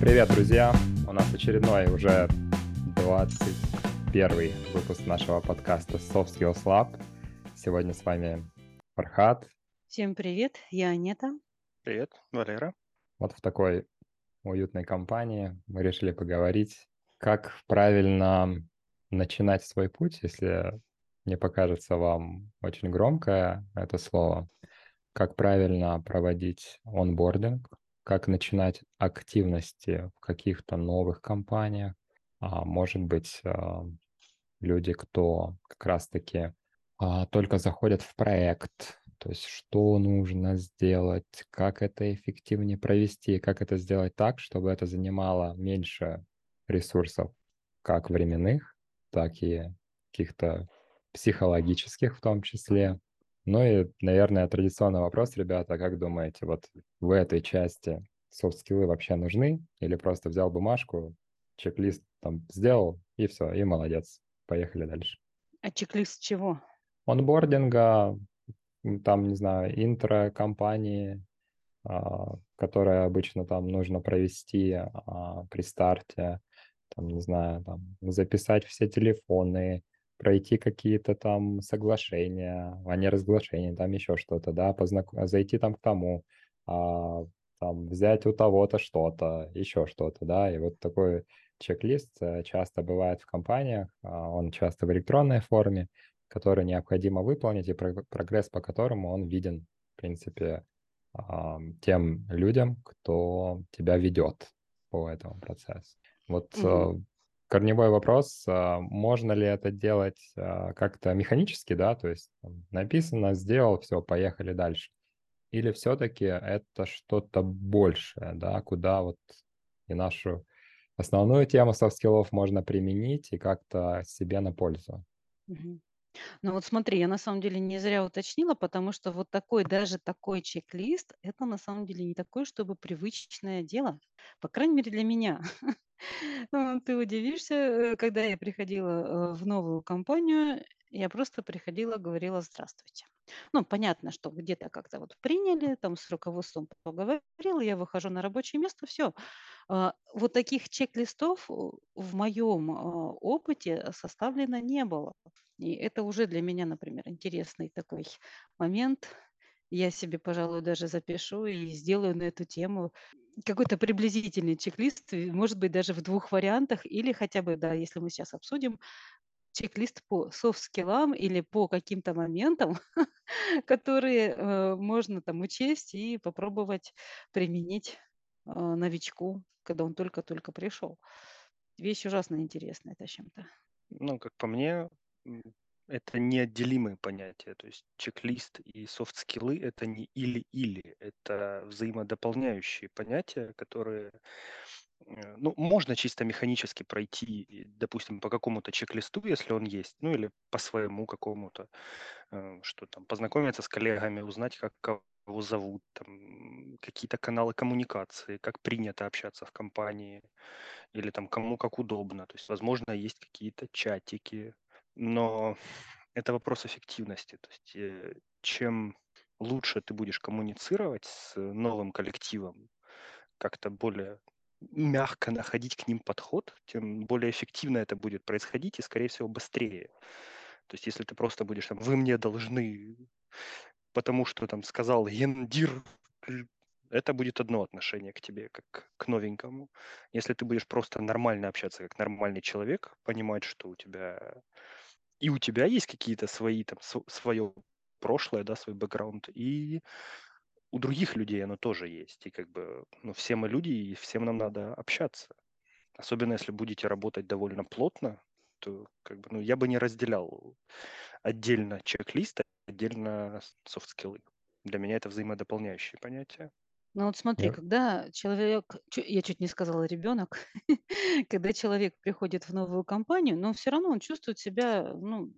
привет, друзья! У нас очередной уже 21 выпуск нашего подкаста Soft Skills Lab. Сегодня с вами Фархат. Всем привет, я Анета. Привет, Валера. Вот в такой уютной компании мы решили поговорить, как правильно начинать свой путь, если не покажется вам очень громкое это слово, как правильно проводить онбординг, как начинать активности в каких-то новых компаниях. А, может быть, а, люди, кто как раз-таки а, только заходят в проект, то есть что нужно сделать, как это эффективнее провести, как это сделать так, чтобы это занимало меньше ресурсов, как временных, так и каких-то психологических в том числе. Ну и, наверное, традиционный вопрос, ребята, как думаете, вот в этой части софт-скиллы вообще нужны? Или просто взял бумажку, чек-лист там сделал, и все, и молодец, поехали дальше. А чек-лист чего? Онбординга, там, не знаю, интро компании, а, которое обычно там нужно провести а, при старте, там, не знаю, там, записать все телефоны, пройти какие-то там соглашения, а не разглашения, там еще что-то, да, познак... зайти там к тому, а, там, взять у того-то что-то, еще что-то, да, и вот такой чек-лист э, часто бывает в компаниях, а, он часто в электронной форме, который необходимо выполнить, и прогресс по которому он виден, в принципе, тем людям, кто тебя ведет по этому процессу. Вот mm-hmm корневой вопрос, а, можно ли это делать а, как-то механически, да, то есть написано, сделал, все, поехали дальше. Или все-таки это что-то большее, да, куда вот и нашу основную тему софт-скиллов можно применить и как-то себе на пользу. Ну вот смотри, я на самом деле не зря уточнила, потому что вот такой, даже такой чек-лист, это на самом деле не такое, чтобы привычное дело, по крайней мере для меня. Ну, ты удивишься, э, когда я приходила э, в новую компанию, я просто приходила, говорила «здравствуйте». Ну, понятно, что где-то как-то вот приняли, там с руководством поговорила, я выхожу на рабочее место, все. А, вот таких чек-листов в моем опыте составлено не было. И это уже для меня, например, интересный такой момент. Я себе, пожалуй, даже запишу и сделаю на эту тему какой-то приблизительный чек-лист, может быть, даже в двух вариантах, или хотя бы, да, если мы сейчас обсудим, чек-лист по софт-скиллам или по каким-то моментам, которые э, можно там учесть и попробовать применить э, новичку, когда он только-только пришел. Вещь ужасно интересная это чем-то. Ну, как по мне, это неотделимые понятия. То есть чек-лист и софт-скиллы– это не или-или, это взаимодополняющие понятия, которые э, ну, можно чисто механически пройти, допустим, по какому-то чек-листу, если он есть, ну или по своему какому-то, э, что там, познакомиться с коллегами, узнать, как кого зовут, там, какие-то каналы коммуникации, как принято общаться в компании, или там кому как удобно. То есть, возможно, есть какие-то чатики, но это вопрос эффективности. То есть э, чем лучше ты будешь коммуницировать с новым коллективом, как-то более мягко находить к ним подход, тем более эффективно это будет происходить и, скорее всего, быстрее. То есть если ты просто будешь там, вы мне должны, потому что там сказал Ендир, это будет одно отношение к тебе, как к новенькому. Если ты будешь просто нормально общаться, как нормальный человек, понимать, что у тебя и у тебя есть какие-то свои, там, свое прошлое, да, свой бэкграунд, и у других людей оно тоже есть. И как бы, ну, все мы люди, и всем нам надо общаться. Особенно если будете работать довольно плотно, то как бы, ну, я бы не разделял отдельно чек-лист, отдельно софт-скиллы. Для меня это взаимодополняющие понятия. Ну вот смотри, Я- когда человек, я чуть не сказала ребенок, когда человек приходит в новую компанию, но все равно он чувствует себя, ну,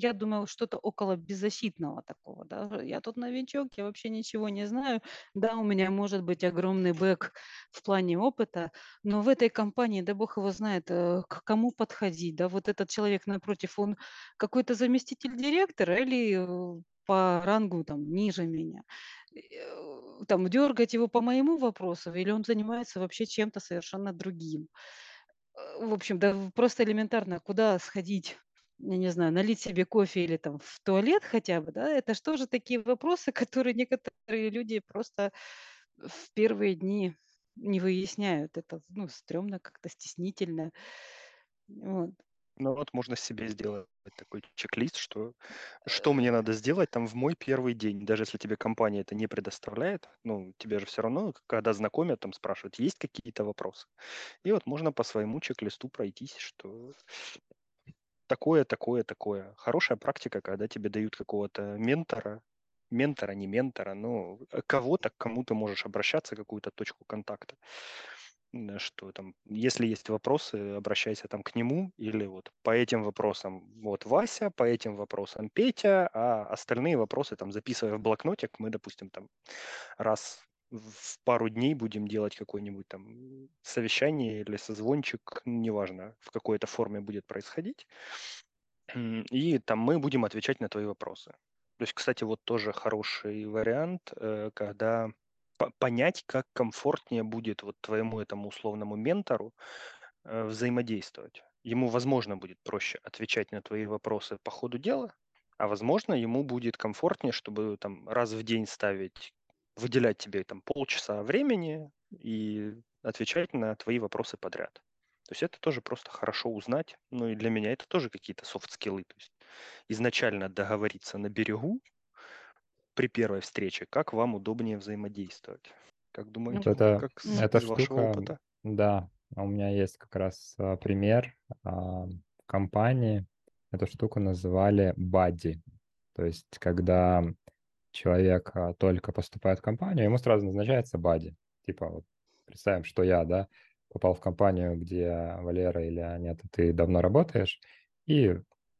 я думаю, что-то около беззащитного такого, да. Я тут новичок, я вообще ничего не знаю. Да, у меня может быть огромный бэк в плане опыта, но в этой компании, да бог его знает, э, к кому подходить, да. Вот этот человек напротив, он какой-то заместитель директора или э, по рангу там ниже меня? Э, там дергать его по моему вопросу или он занимается вообще чем-то совершенно другим? В общем, да просто элементарно, куда сходить, я не знаю, налить себе кофе или там в туалет хотя бы, да, это что же такие вопросы, которые некоторые люди просто в первые дни не выясняют. Это, ну, стрёмно, как-то стеснительно. Вот. Ну вот можно себе сделать такой чек-лист, что, что мне надо сделать там в мой первый день, даже если тебе компания это не предоставляет, ну, тебе же все равно, когда знакомят, там спрашивают, есть какие-то вопросы. И вот можно по своему чек-листу пройтись, что такое, такое, такое. Хорошая практика, когда тебе дают какого-то ментора, ментора, не ментора, ну, кого-то, к кому ты можешь обращаться, какую-то точку контакта что там, если есть вопросы, обращайся там к нему или вот по этим вопросам вот Вася, по этим вопросам Петя, а остальные вопросы там записывая в блокнотик, мы, допустим, там раз в пару дней будем делать какое-нибудь там совещание или созвончик, неважно, в какой-то форме будет происходить, и там мы будем отвечать на твои вопросы. То есть, кстати, вот тоже хороший вариант, э, когда понять, как комфортнее будет вот твоему этому условному ментору э, взаимодействовать. Ему, возможно, будет проще отвечать на твои вопросы по ходу дела, а возможно, ему будет комфортнее, чтобы там раз в день ставить, выделять тебе там полчаса времени и отвечать на твои вопросы подряд. То есть это тоже просто хорошо узнать. Ну и для меня это тоже какие-то софт-скиллы. То есть изначально договориться на берегу, при первой встрече, как вам удобнее взаимодействовать? Как думаете, Вот это, как с, эта из вашего штука, опыта? да, у меня есть как раз а, пример а, в компании. Эту штуку называли бадди. То есть, когда человек а, только поступает в компанию, ему сразу назначается бадди. Типа, вот представим, что я, да, попал в компанию, где Валера или Анета, ты давно работаешь, и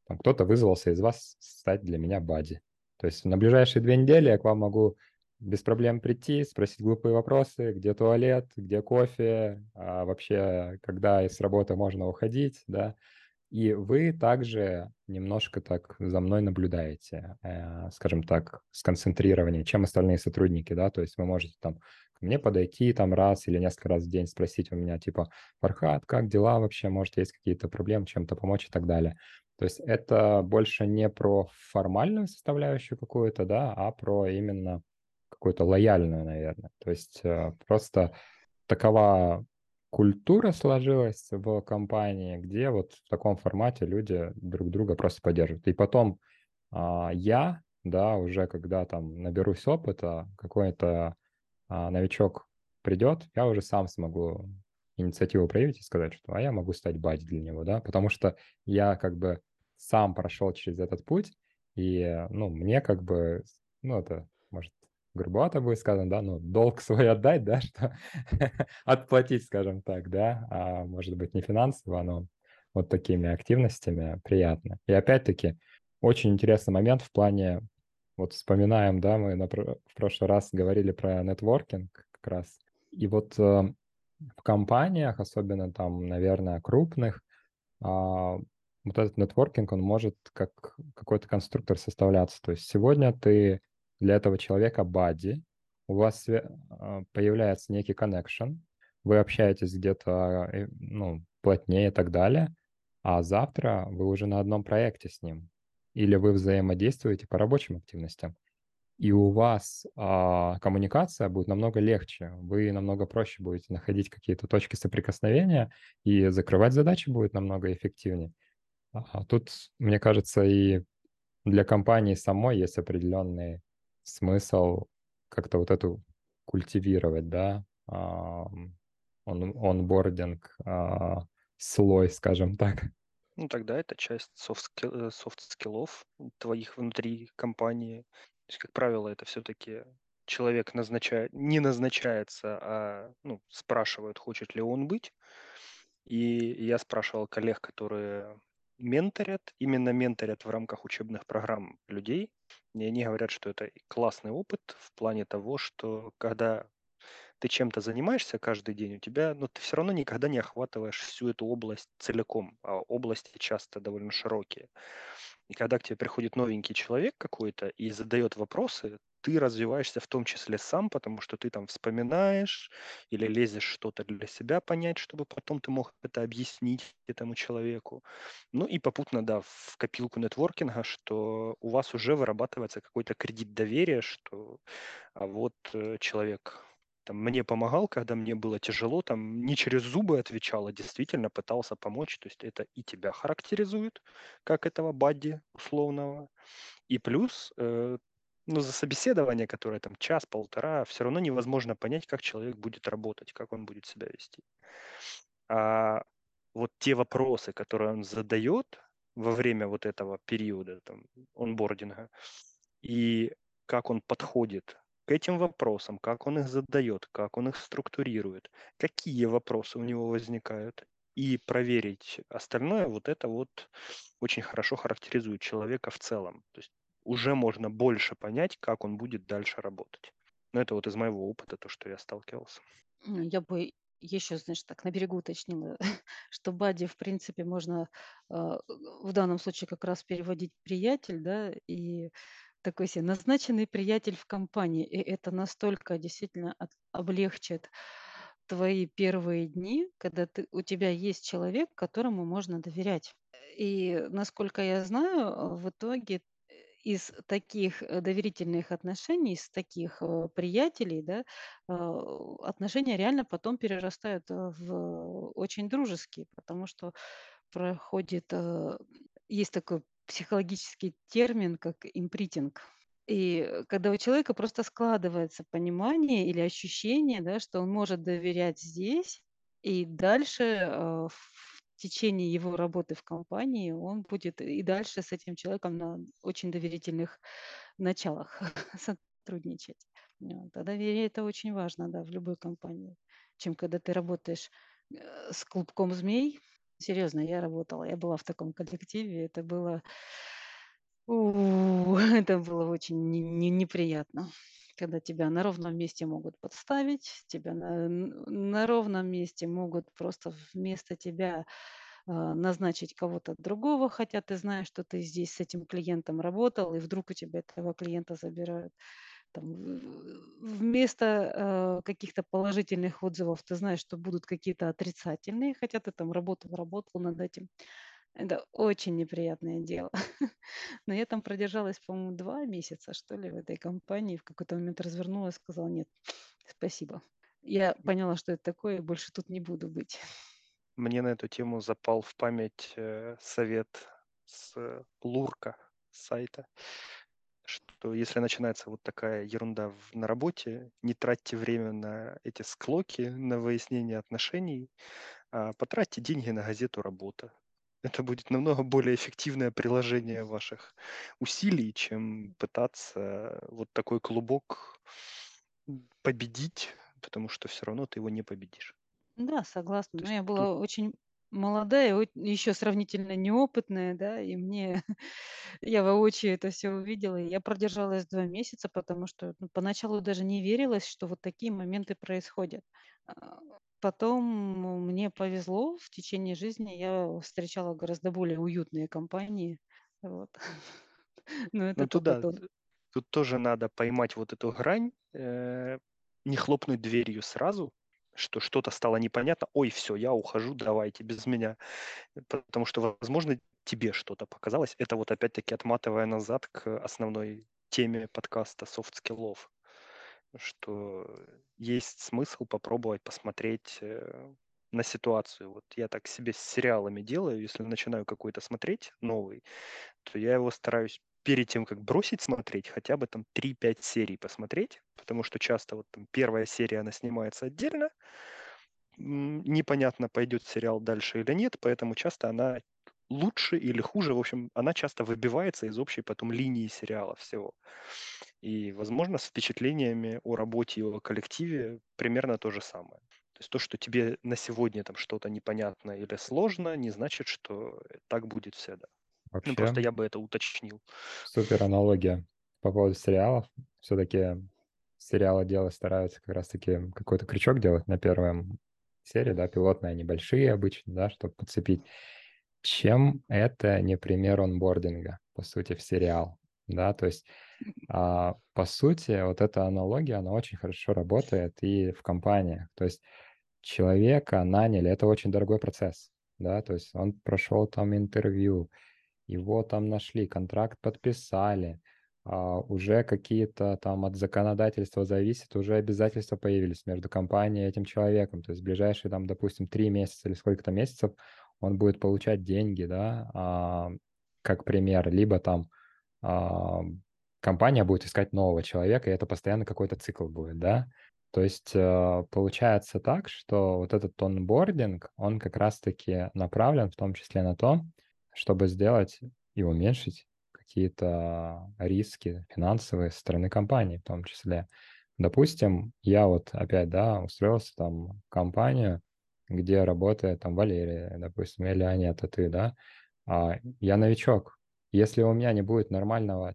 там кто-то вызвался из вас стать для меня бадди. То есть на ближайшие две недели я к вам могу без проблем прийти, спросить глупые вопросы, где туалет, где кофе, а вообще, когда из работы можно уходить, да. И вы также немножко так за мной наблюдаете, э, скажем так, сконцентрированнее, чем остальные сотрудники, да, то есть вы можете там ко мне подойти там раз или несколько раз в день спросить у меня, типа, Фархат, как дела вообще, может, есть какие-то проблемы, чем-то помочь и так далее. То есть это больше не про формальную составляющую какую-то, да, а про именно какую-то лояльную, наверное. То есть э, просто такова культура сложилась в компании, где вот в таком формате люди друг друга просто поддерживают. И потом а, я, да, уже когда там наберусь опыта, какой-то а, новичок придет, я уже сам смогу инициативу проявить и сказать, что а я могу стать бади для него, да, потому что я как бы сам прошел через этот путь, и, ну, мне как бы, ну, это, может, грубовато будет сказано, да, ну, долг свой отдать, да, что отплатить, скажем так, да, а может быть не финансово, но вот такими активностями приятно. И опять-таки, очень интересный момент в плане, вот вспоминаем, да, мы на, в прошлый раз говорили про нетворкинг как раз, и вот э, в компаниях, особенно там, наверное, крупных, э, вот этот нетворкинг, он может как какой-то конструктор составляться. То есть сегодня ты для этого человека бади, у вас а, появляется некий connection, вы общаетесь где-то э, ну, плотнее и так далее, а завтра вы уже на одном проекте с ним. Или вы взаимодействуете по рабочим активностям. И у вас а, коммуникация будет намного легче. Вы намного проще будете находить какие-то точки соприкосновения, и закрывать задачи будет намного эффективнее. А тут, мне кажется, и для компании самой есть определенный смысл как-то вот эту культивировать, да, он, онбординг, а, слой, скажем так. Ну, тогда это часть софт-скиллов э, твоих внутри компании. То есть, как правило, это все-таки человек назначает, не назначается, а ну, спрашивают, хочет ли он быть. И я спрашивал коллег, которые менторят, именно менторят в рамках учебных программ людей, и они говорят, что это классный опыт в плане того, что когда ты чем-то занимаешься каждый день, у тебя, ну, ты все равно никогда не охватываешь всю эту область целиком, а области часто довольно широкие. И когда к тебе приходит новенький человек какой-то и задает вопросы, ты развиваешься в том числе сам, потому что ты там вспоминаешь или лезешь что-то для себя понять, чтобы потом ты мог это объяснить этому человеку. Ну и попутно, да, в копилку нетворкинга, что у вас уже вырабатывается какой-то кредит доверия, что а вот э, человек там, мне помогал, когда мне было тяжело, там не через зубы отвечал, а действительно пытался помочь. То есть это и тебя характеризует, как этого бадди условного. И плюс, э, ну, за собеседование, которое там час-полтора, все равно невозможно понять, как человек будет работать, как он будет себя вести. А вот те вопросы, которые он задает во время вот этого периода там, онбординга, и как он подходит к этим вопросам, как он их задает, как он их структурирует, какие вопросы у него возникают, и проверить остальное, вот это вот очень хорошо характеризует человека в целом. То есть уже можно больше понять, как он будет дальше работать. Но это вот из моего опыта, то, что я сталкивался. Я бы еще, знаешь, так на берегу уточнила, что бади, в принципе, можно э, в данном случае как раз переводить приятель, да, и такой себе назначенный приятель в компании. И это настолько действительно от- облегчит твои первые дни, когда ты, у тебя есть человек, которому можно доверять. И насколько я знаю, в итоге из таких э, доверительных отношений, из таких э, приятелей, да, э, отношения реально потом перерастают э, в очень дружеские, потому что проходит, есть такой психологический термин, как импритинг. И когда у человека просто складывается понимание или ощущение, да, что он может доверять здесь, и дальше в течение его работы в компании он будет и дальше с этим человеком на очень доверительных началах сотрудничать. Вот. А доверие это очень важно, да, в любой компании, чем когда ты работаешь э, с клубком змей, Серьезно, я работала, я была в таком коллективе, это было, у, это было очень не- не- неприятно, когда тебя на ровном месте могут подставить, тебя на, на ровном месте могут просто вместо тебя а, назначить кого-то другого, хотя ты знаешь, что ты здесь с этим клиентом работал, и вдруг у тебя этого клиента забирают там, вместо э, каких-то положительных отзывов ты знаешь, что будут какие-то отрицательные, хотя ты там работал, работал над этим. Это очень неприятное дело. Но я там продержалась, по-моему, два месяца, что ли, в этой компании. В какой-то момент развернулась, сказала, нет, спасибо. Я поняла, что это такое, и больше тут не буду быть. Мне на эту тему запал в память э, совет с э, Лурка сайта что если начинается вот такая ерунда в, на работе, не тратьте время на эти склоки, на выяснение отношений, а потратьте деньги на газету «Работа». Это будет намного более эффективное приложение ваших усилий, чем пытаться вот такой клубок победить, потому что все равно ты его не победишь. Да, согласна. Но я была тут... очень молодая, еще сравнительно неопытная, да, и мне, я воочию это все увидела, я продержалась два месяца, потому что ну, поначалу даже не верилось, что вот такие моменты происходят. Потом мне повезло, в течение жизни я встречала гораздо более уютные компании, вот. Но это ну, туда, тут тоже надо поймать вот эту грань, э, не хлопнуть дверью сразу, что что-то стало непонятно, ой, все, я ухожу, давайте без меня. Потому что, возможно, тебе что-то показалось. Это вот опять-таки отматывая назад к основной теме подкаста soft skillов, что есть смысл попробовать посмотреть э, на ситуацию. Вот я так себе с сериалами делаю, если начинаю какой-то смотреть новый, то я его стараюсь перед тем, как бросить смотреть, хотя бы там 3-5 серий посмотреть, потому что часто вот там первая серия, она снимается отдельно, непонятно, пойдет сериал дальше или нет, поэтому часто она лучше или хуже, в общем, она часто выбивается из общей потом линии сериала всего. И, возможно, с впечатлениями о работе и о коллективе примерно то же самое. То есть то, что тебе на сегодня там что-то непонятно или сложно, не значит, что так будет всегда. Ну, Вообще просто я бы это уточнил. супер аналогия по поводу сериалов. Все-таки сериалы делать стараются как раз-таки какой-то крючок делать на первом серии, да, пилотные, они большие обычно, да, чтобы подцепить. Чем это не пример онбординга, по сути, в сериал, да, то есть а, по сути, вот эта аналогия, она очень хорошо работает и в компаниях. То есть человека наняли, это очень дорогой процесс, да, то есть он прошел там интервью, его там нашли, контракт подписали, а, уже какие-то там от законодательства зависит, уже обязательства появились между компанией и этим человеком, то есть в ближайшие там, допустим, три месяца или сколько-то месяцев он будет получать деньги, да, а, как пример, либо там а, компания будет искать нового человека, и это постоянно какой-то цикл будет, да. То есть э, получается так, что вот этот онбординг, он как раз-таки направлен в том числе на то, чтобы сделать и уменьшить какие-то риски финансовые со стороны компании в том числе. Допустим, я вот опять, да, устроился там в компанию, где работает там Валерия, допустим, или Анета, ты, да, а я новичок. Если у меня не будет нормального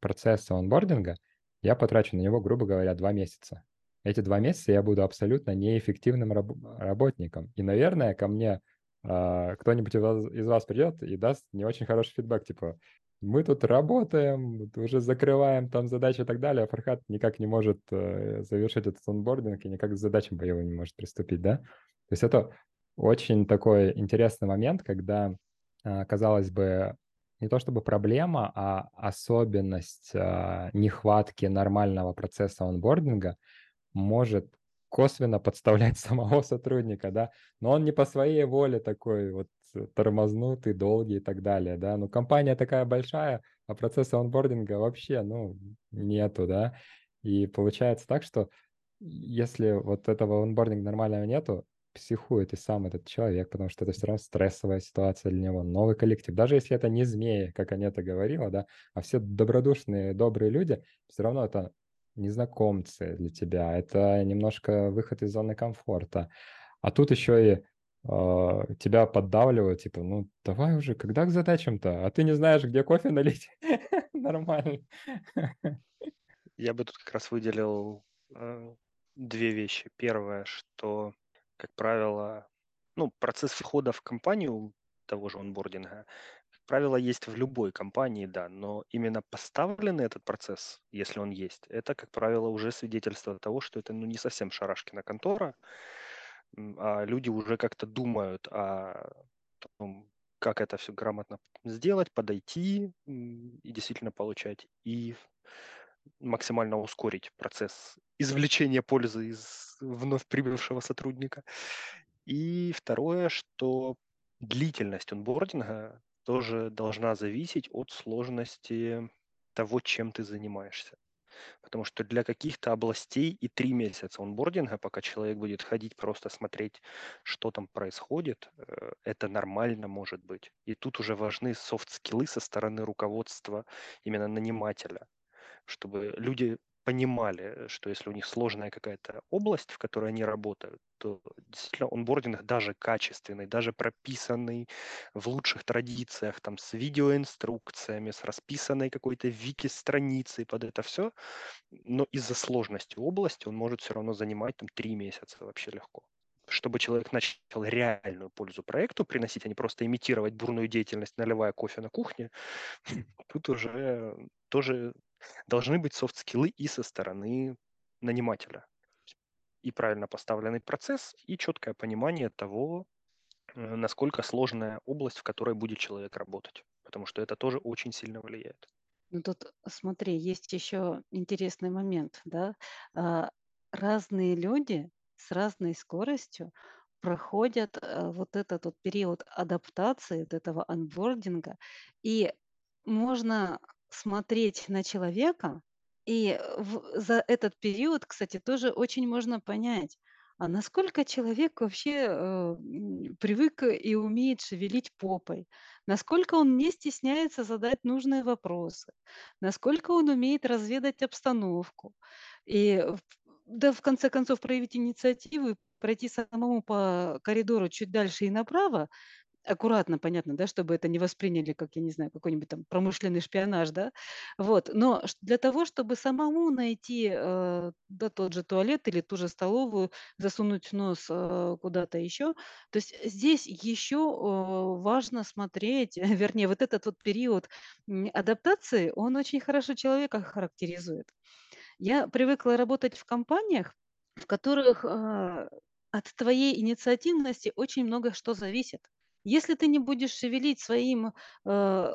процесса онбординга, я потрачу на него, грубо говоря, два месяца. Эти два месяца я буду абсолютно неэффективным раб- работником. И, наверное, ко мне э, кто-нибудь из вас, из вас придет и даст не очень хороший фидбэк, типа, мы тут работаем, уже закрываем там задачи и так далее, а Фархат никак не может э, завершить этот онбординг и никак к задачам боевым не может приступить, да? То есть это очень такой интересный момент, когда, э, казалось бы, не то чтобы проблема, а особенность э, нехватки нормального процесса онбординга может косвенно подставлять самого сотрудника, да, но он не по своей воле такой вот тормознутый, долгий и так далее, да, но компания такая большая, а процесса онбординга вообще, ну, нету, да, и получается так, что если вот этого онбординга нормального нету, психует и сам этот человек, потому что это все равно стрессовая ситуация для него, новый коллектив. Даже если это не змеи, как Анета говорила, да, а все добродушные, добрые люди, все равно это незнакомцы для тебя, это немножко выход из зоны комфорта. А тут еще и э, тебя поддавливают, типа, ну давай уже, когда к задачам-то? А ты не знаешь, где кофе налить? Нормально. Я бы тут как раз выделил э, две вещи. Первое, что как правило, ну, процесс входа в компанию того же онбординга, как правило, есть в любой компании, да, но именно поставленный этот процесс, если он есть, это, как правило, уже свидетельство того, что это ну, не совсем шарашкина контора, а люди уже как-то думают о том, как это все грамотно сделать, подойти и действительно получать, и максимально ускорить процесс извлечения пользы из вновь прибывшего сотрудника. И второе, что длительность онбординга тоже должна зависеть от сложности того, чем ты занимаешься. Потому что для каких-то областей и три месяца онбординга, пока человек будет ходить, просто смотреть, что там происходит, э, это нормально может быть. И тут уже важны софт-скиллы со стороны руководства, именно нанимателя, чтобы люди понимали, что если у них сложная какая-то область, в которой они работают, то действительно онбординг даже качественный, даже прописанный в лучших традициях, там с видеоинструкциями, с расписанной какой-то вики-страницей под это все, но из-за сложности области он может все равно занимать там три месяца вообще легко. Чтобы человек начал реальную пользу проекту приносить, а не просто имитировать бурную деятельность, наливая кофе на кухне, тут уже тоже должны быть софт-скиллы и со стороны нанимателя. И правильно поставленный процесс, и четкое понимание того, э, насколько сложная область, в которой будет человек работать. Потому что это тоже очень сильно влияет. Ну тут смотри, есть еще интересный момент, да. А, разные люди с разной скоростью проходят э, вот этот вот период адаптации, вот этого анбординга, и можно смотреть на человека, и в за этот период, кстати, тоже очень можно понять, а насколько человек вообще, э, привык и умеет шевелить попой, насколько он не стесняется задать нужные вопросы, насколько он умеет разведать обстановку. И, в да, в конце концов, проявить инициативу пройти самому по коридору чуть дальше и направо, аккуратно, понятно, да, чтобы это не восприняли как, я не знаю, какой-нибудь там промышленный шпионаж, да. Вот. Но для того, чтобы самому найти э, да, тот же туалет или ту же столовую, засунуть нос э, куда-то еще, то есть здесь еще э, важно смотреть, вернее, вот этот вот период адаптации, он очень хорошо человека характеризует. Я привыкла работать в компаниях, в которых а, от твоей инициативности очень много что зависит. Если ты не будешь шевелить своим, а,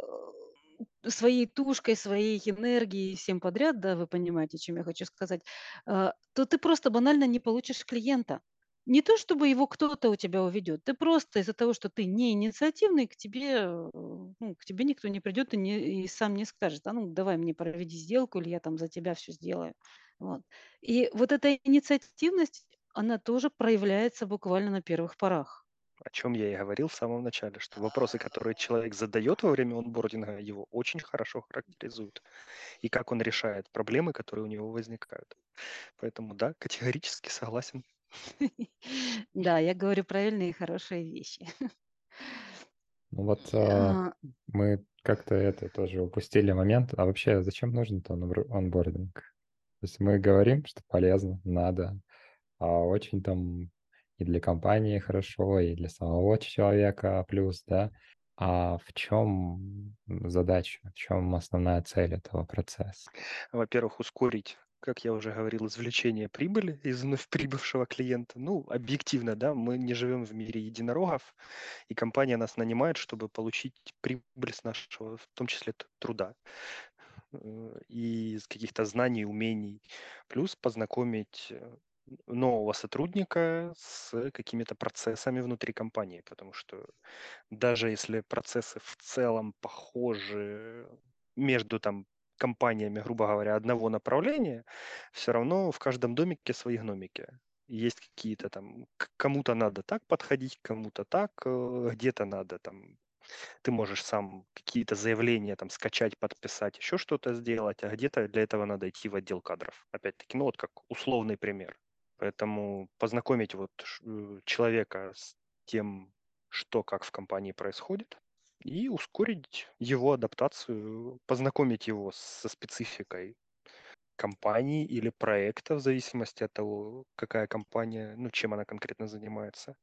своей тушкой, своей энергией всем подряд, да, вы понимаете, чем я хочу сказать, а, то ты просто банально не получишь клиента. Не то, чтобы его кто-то у тебя уведет, ты просто из-за того, что ты не инициативный, к тебе, э, ну, к тебе никто не придет и, не, и сам не скажет, а ну давай мне проведи сделку, или я там за тебя все сделаю. Вот. И вот эта инициативность, она тоже проявляется буквально на первых порах. О чем я и говорил в самом начале, что вопросы, которые человек задает во время онбординга, его очень хорошо характеризуют. И как он решает проблемы, которые у него возникают. Поэтому да, категорически согласен. Да, я говорю правильные и хорошие вещи. Ну вот а, А, мы как-то это тоже упустили момент. А вообще зачем онбор- онбординг? То есть мы говорим, что полезно, надо, а очень там и для компании хорошо, и для самого человека плюс, да. А в чем задача, в чем основная цель этого процесса? Во-первых, ускорить, как я уже говорил, извлечение прибыли из вновь прибывшего клиента. Ну, объективно, да, мы не живем в мире единорогов, и компания нас нанимает, чтобы получить прибыль с нашего, в том числе, труда э, и из каких-то знаний, умений. Плюс познакомить э, нового сотрудника с какими-то процессами внутри компании, потому что даже если процессы в целом похожи между там компаниями, грубо говоря, одного направления, все равно в каждом домике свои гномики. Есть какие-то там, кому-то надо так подходить, кому-то так, э, где-то надо там, ты можешь сам какие-то заявления там скачать, подписать, еще что-то сделать, а где-то для этого надо идти в отдел кадров. Опять-таки, ну вот как условный пример. Поэтому познакомить вот э, человека с тем, что как в компании происходит, и ускорить его адаптацию, познакомить его со спецификой компании или проекта, в зависимости от того, какая компания, ну, чем она конкретно занимается,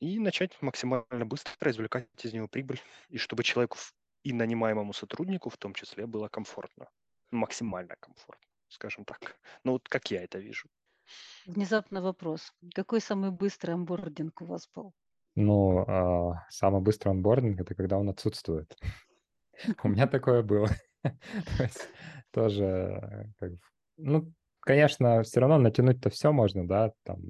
и начать максимально быстро извлекать из него прибыль, и чтобы человеку и нанимаемому сотруднику в том числе было комфортно, максимально комфортно, скажем так. Ну вот как я это вижу. Внезапно вопрос. Какой самый быстрый онбординг у вас был? Ну, а, самый быстрый онбординг — это когда он отсутствует. У меня такое было. Тоже, ну, конечно, все равно натянуть-то все можно, да, там,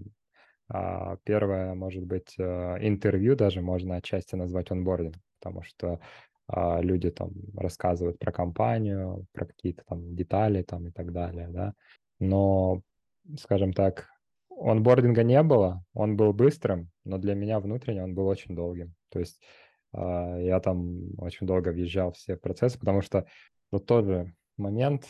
а, первое, может быть, э, интервью даже можно отчасти назвать онбординг, потому что а, люди там рассказывают про компанию, про какие-то там детали там и так далее, да. Но, скажем так, онбординга не было, он был быстрым, но для меня внутренне он был очень долгим. То есть а, я там очень долго въезжал в все процессы, потому что вот тот же момент,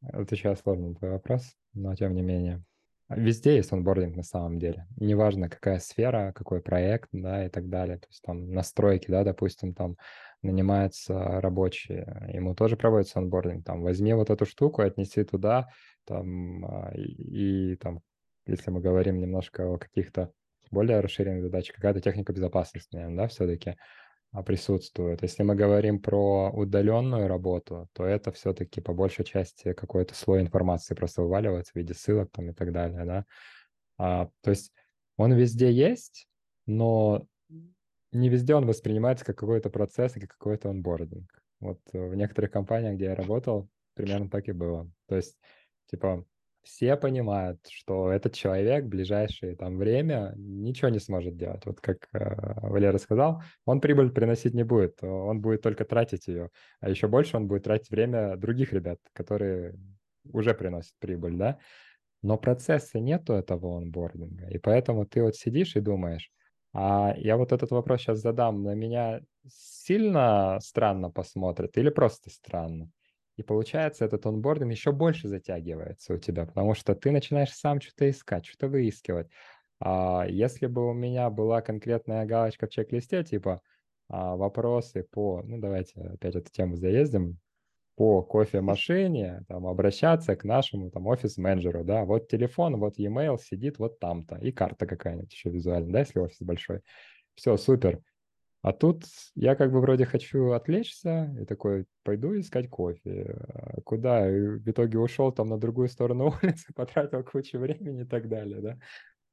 отвечаю сложно на твой вопрос, но тем не менее, везде есть онбординг на самом деле. Неважно, какая сфера, какой проект, да, и так далее. То есть там настройки, да, допустим, там нанимается рабочий, ему тоже проводится онбординг. Там возьми вот эту штуку, отнеси туда, там, а, и, и там, если мы говорим немножко о каких-то более расширенных задачах, какая-то техника безопасности, наверное, да, все-таки а, присутствует. Если мы говорим про удаленную работу, то это все-таки по большей части какой-то слой информации просто вываливается в виде ссылок там и так далее, да. А, то есть он везде есть, но не везде он воспринимается как какой-то процесс как какой-то онбординг. Вот в некоторых компаниях, где я работал, примерно так и было. То есть, типа, все понимают, что этот человек в ближайшее там время ничего не сможет делать. Вот как э, Валера сказал, он прибыль приносить не будет, он будет только тратить ее. А еще больше он будет тратить время других ребят, которые уже приносят прибыль, да. Но процесса нету этого онбординга, и поэтому ты вот сидишь и думаешь, а я вот этот вопрос сейчас задам, на меня сильно странно посмотрят или просто странно? И получается, этот онбординг еще больше затягивается у тебя, потому что ты начинаешь сам что-то искать, что-то выискивать. А если бы у меня была конкретная галочка в чек-листе, типа а, вопросы по, ну давайте опять эту тему заездим, по кофемашине там, обращаться к нашему там офис-менеджеру, да, вот телефон, вот e-mail сидит вот там-то, и карта какая-нибудь еще визуально, да, если офис большой. Все, супер. А тут я как бы вроде хочу отвлечься и такой, пойду искать кофе. А куда? И в итоге ушел там на другую сторону улицы, потратил кучу времени и так далее, да.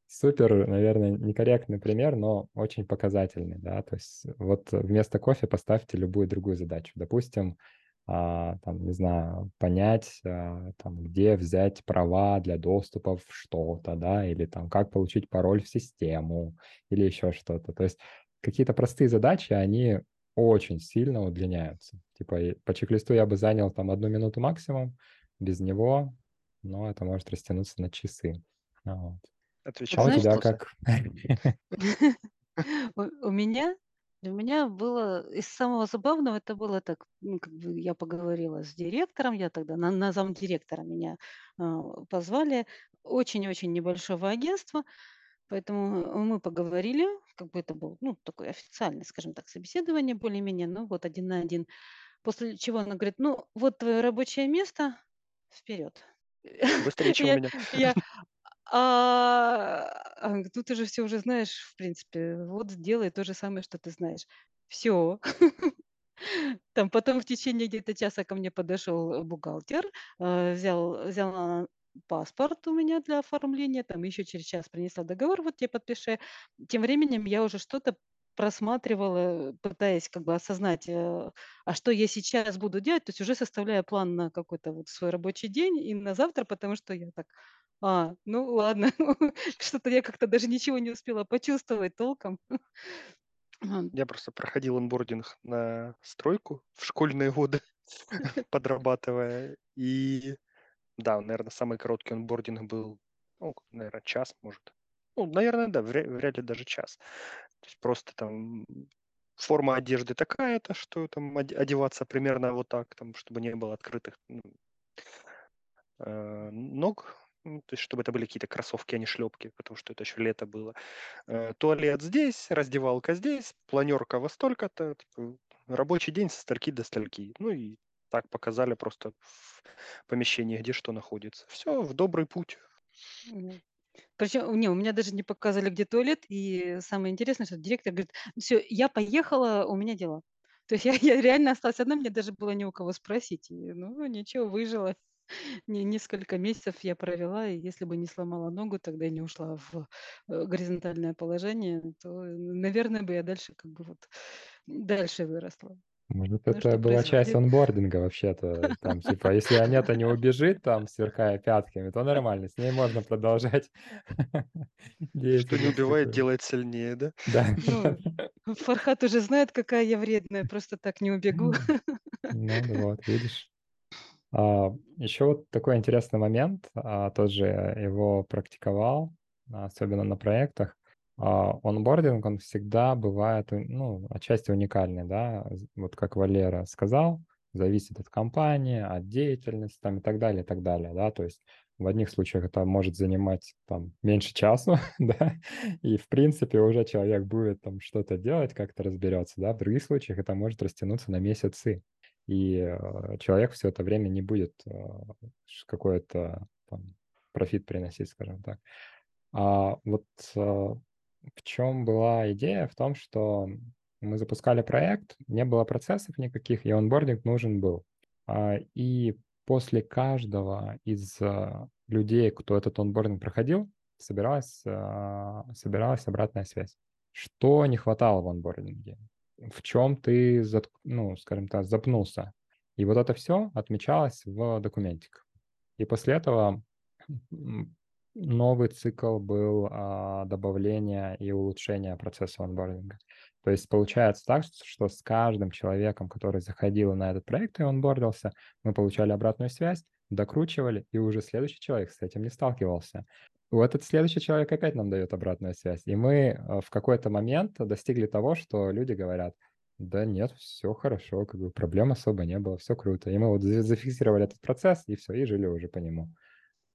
Супер, наверное, некорректный пример, но очень показательный, да. То есть вот вместо кофе поставьте любую другую задачу. Допустим, а, там, не знаю, понять, а, там, где взять права для доступа в что-то, да, или там, как получить пароль в систему, или еще что-то. То есть какие-то простые задачи, они очень сильно удлиняются. Типа по чек-листу я бы занял там одну минуту максимум, без него, но это может растянуться на часы. Вот. Отвечай. А у тебя как? У меня у меня было из самого забавного, это было так, ну, как бы я поговорила с директором, я тогда на на замдиректора меня, а, позвали, очень-очень небольшого агентства, поэтому мы поговорили, как бы это был, ну, такое официальное, скажем так, собеседование более-менее, ну, вот один на один. После чего она говорит: "Ну, вот твое рабочее место, вперед". Быстрее, чем у меня. я а, а, тут ты же все уже знаешь, в принципе. Вот делай то же самое, что ты знаешь. Все. Там потом в течение где-то часа ко мне подошел бухгалтер, э, взял взял а, паспорт у меня для оформления, там еще через час принесла договор: "Вот тебе подпиши". Тем временем я уже что-то просматривала, пытаясь как бы осознать, э, а что я сейчас буду делать. То есть уже составляя план на какой-то вот свой рабочий день и на завтра, потому что я так: "А, ну ладно". Что-то я как-то даже ничего не успела почувствовать толком. Я просто проходил онбординг на стройку в школьные годы, подрабатывая. И да, наверное, самый короткий онбординг был, ну, наверное, час, может. Ну, наверное, да, вря- вряд ли даже час. То есть просто там форма одежды такая-то, что там оде- одеваться примерно вот так, там, чтобы не было открытых ну, э, ног, ну, то есть чтобы это были какие-то кроссовки, а не шлепки, потому что это еще лето было. Э, туалет здесь, раздевалка здесь, планерка во столько-то, типа, рабочий день со стальки до стальки. Ну и так показали просто в помещении, где что находится. Все, в добрый путь. М. Причем, не, у меня даже не показали, где туалет. И самое интересное, что директор говорит: "Все, я поехала, у меня дела". То есть я я реально осталась одна, мне даже было не у кого спросить. И, ну, ничего, выжила. Не несколько месяцев я провела, и если бы не сломала ногу, тогда не ушла в, э, горизонтальное положение, то, наверное, бы я дальше как бы вот дальше выросла. Может, Ну, это что была часть происходит? онбординга вообще-то. Там, типа, если Анета не убежит, там, сверкая пятками, то нормально, с ней можно продолжать Что не убивает, такую. делает сильнее, да? Да. Ну, Фархат уже знает, какая я вредная, просто так не убегу. Ну, вот, видишь. А, еще вот такой интересный момент, а, тоже его практиковал, особенно на проектах. А, онбординг, он всегда бывает, ну, отчасти уникальный, да, вот как Валера сказал, зависит от компании, от деятельности там и так далее, и так далее, да, то есть в одних случаях это может занимать там меньше часу, да, и в принципе уже человек будет там что-то делать, как-то разберется, да, в других случаях это может растянуться на месяцы, и э, человек все это время не будет э, какой-то профит приносить, скажем так. А вот э, в чем была идея? В том, что мы запускали проект, не было процессов никаких, и онбординг нужен был. А, И после каждого из э, людей, кто этот онбординг проходил, собиралась, э, собиралась обратная связь. Что не хватало в онбординге? В чем ты, ну, скажем так, запнулся? И вот это все отмечалось в документиках. И после этого новый цикл был а, добавления и улучшения процесса онбординга. То есть получается так, что с каждым человеком, который заходил на этот проект и онбордился, мы получали обратную связь, докручивали, и уже следующий человек с этим не сталкивался. Вот этот следующий человек опять нам дает обратную связь. И мы э, в какой-то момент достигли того, что люди говорят, да нет, все хорошо, как бы проблем особо не было, все круто. И мы вот за- зафиксировали этот процесс, и все, и жили уже по нему.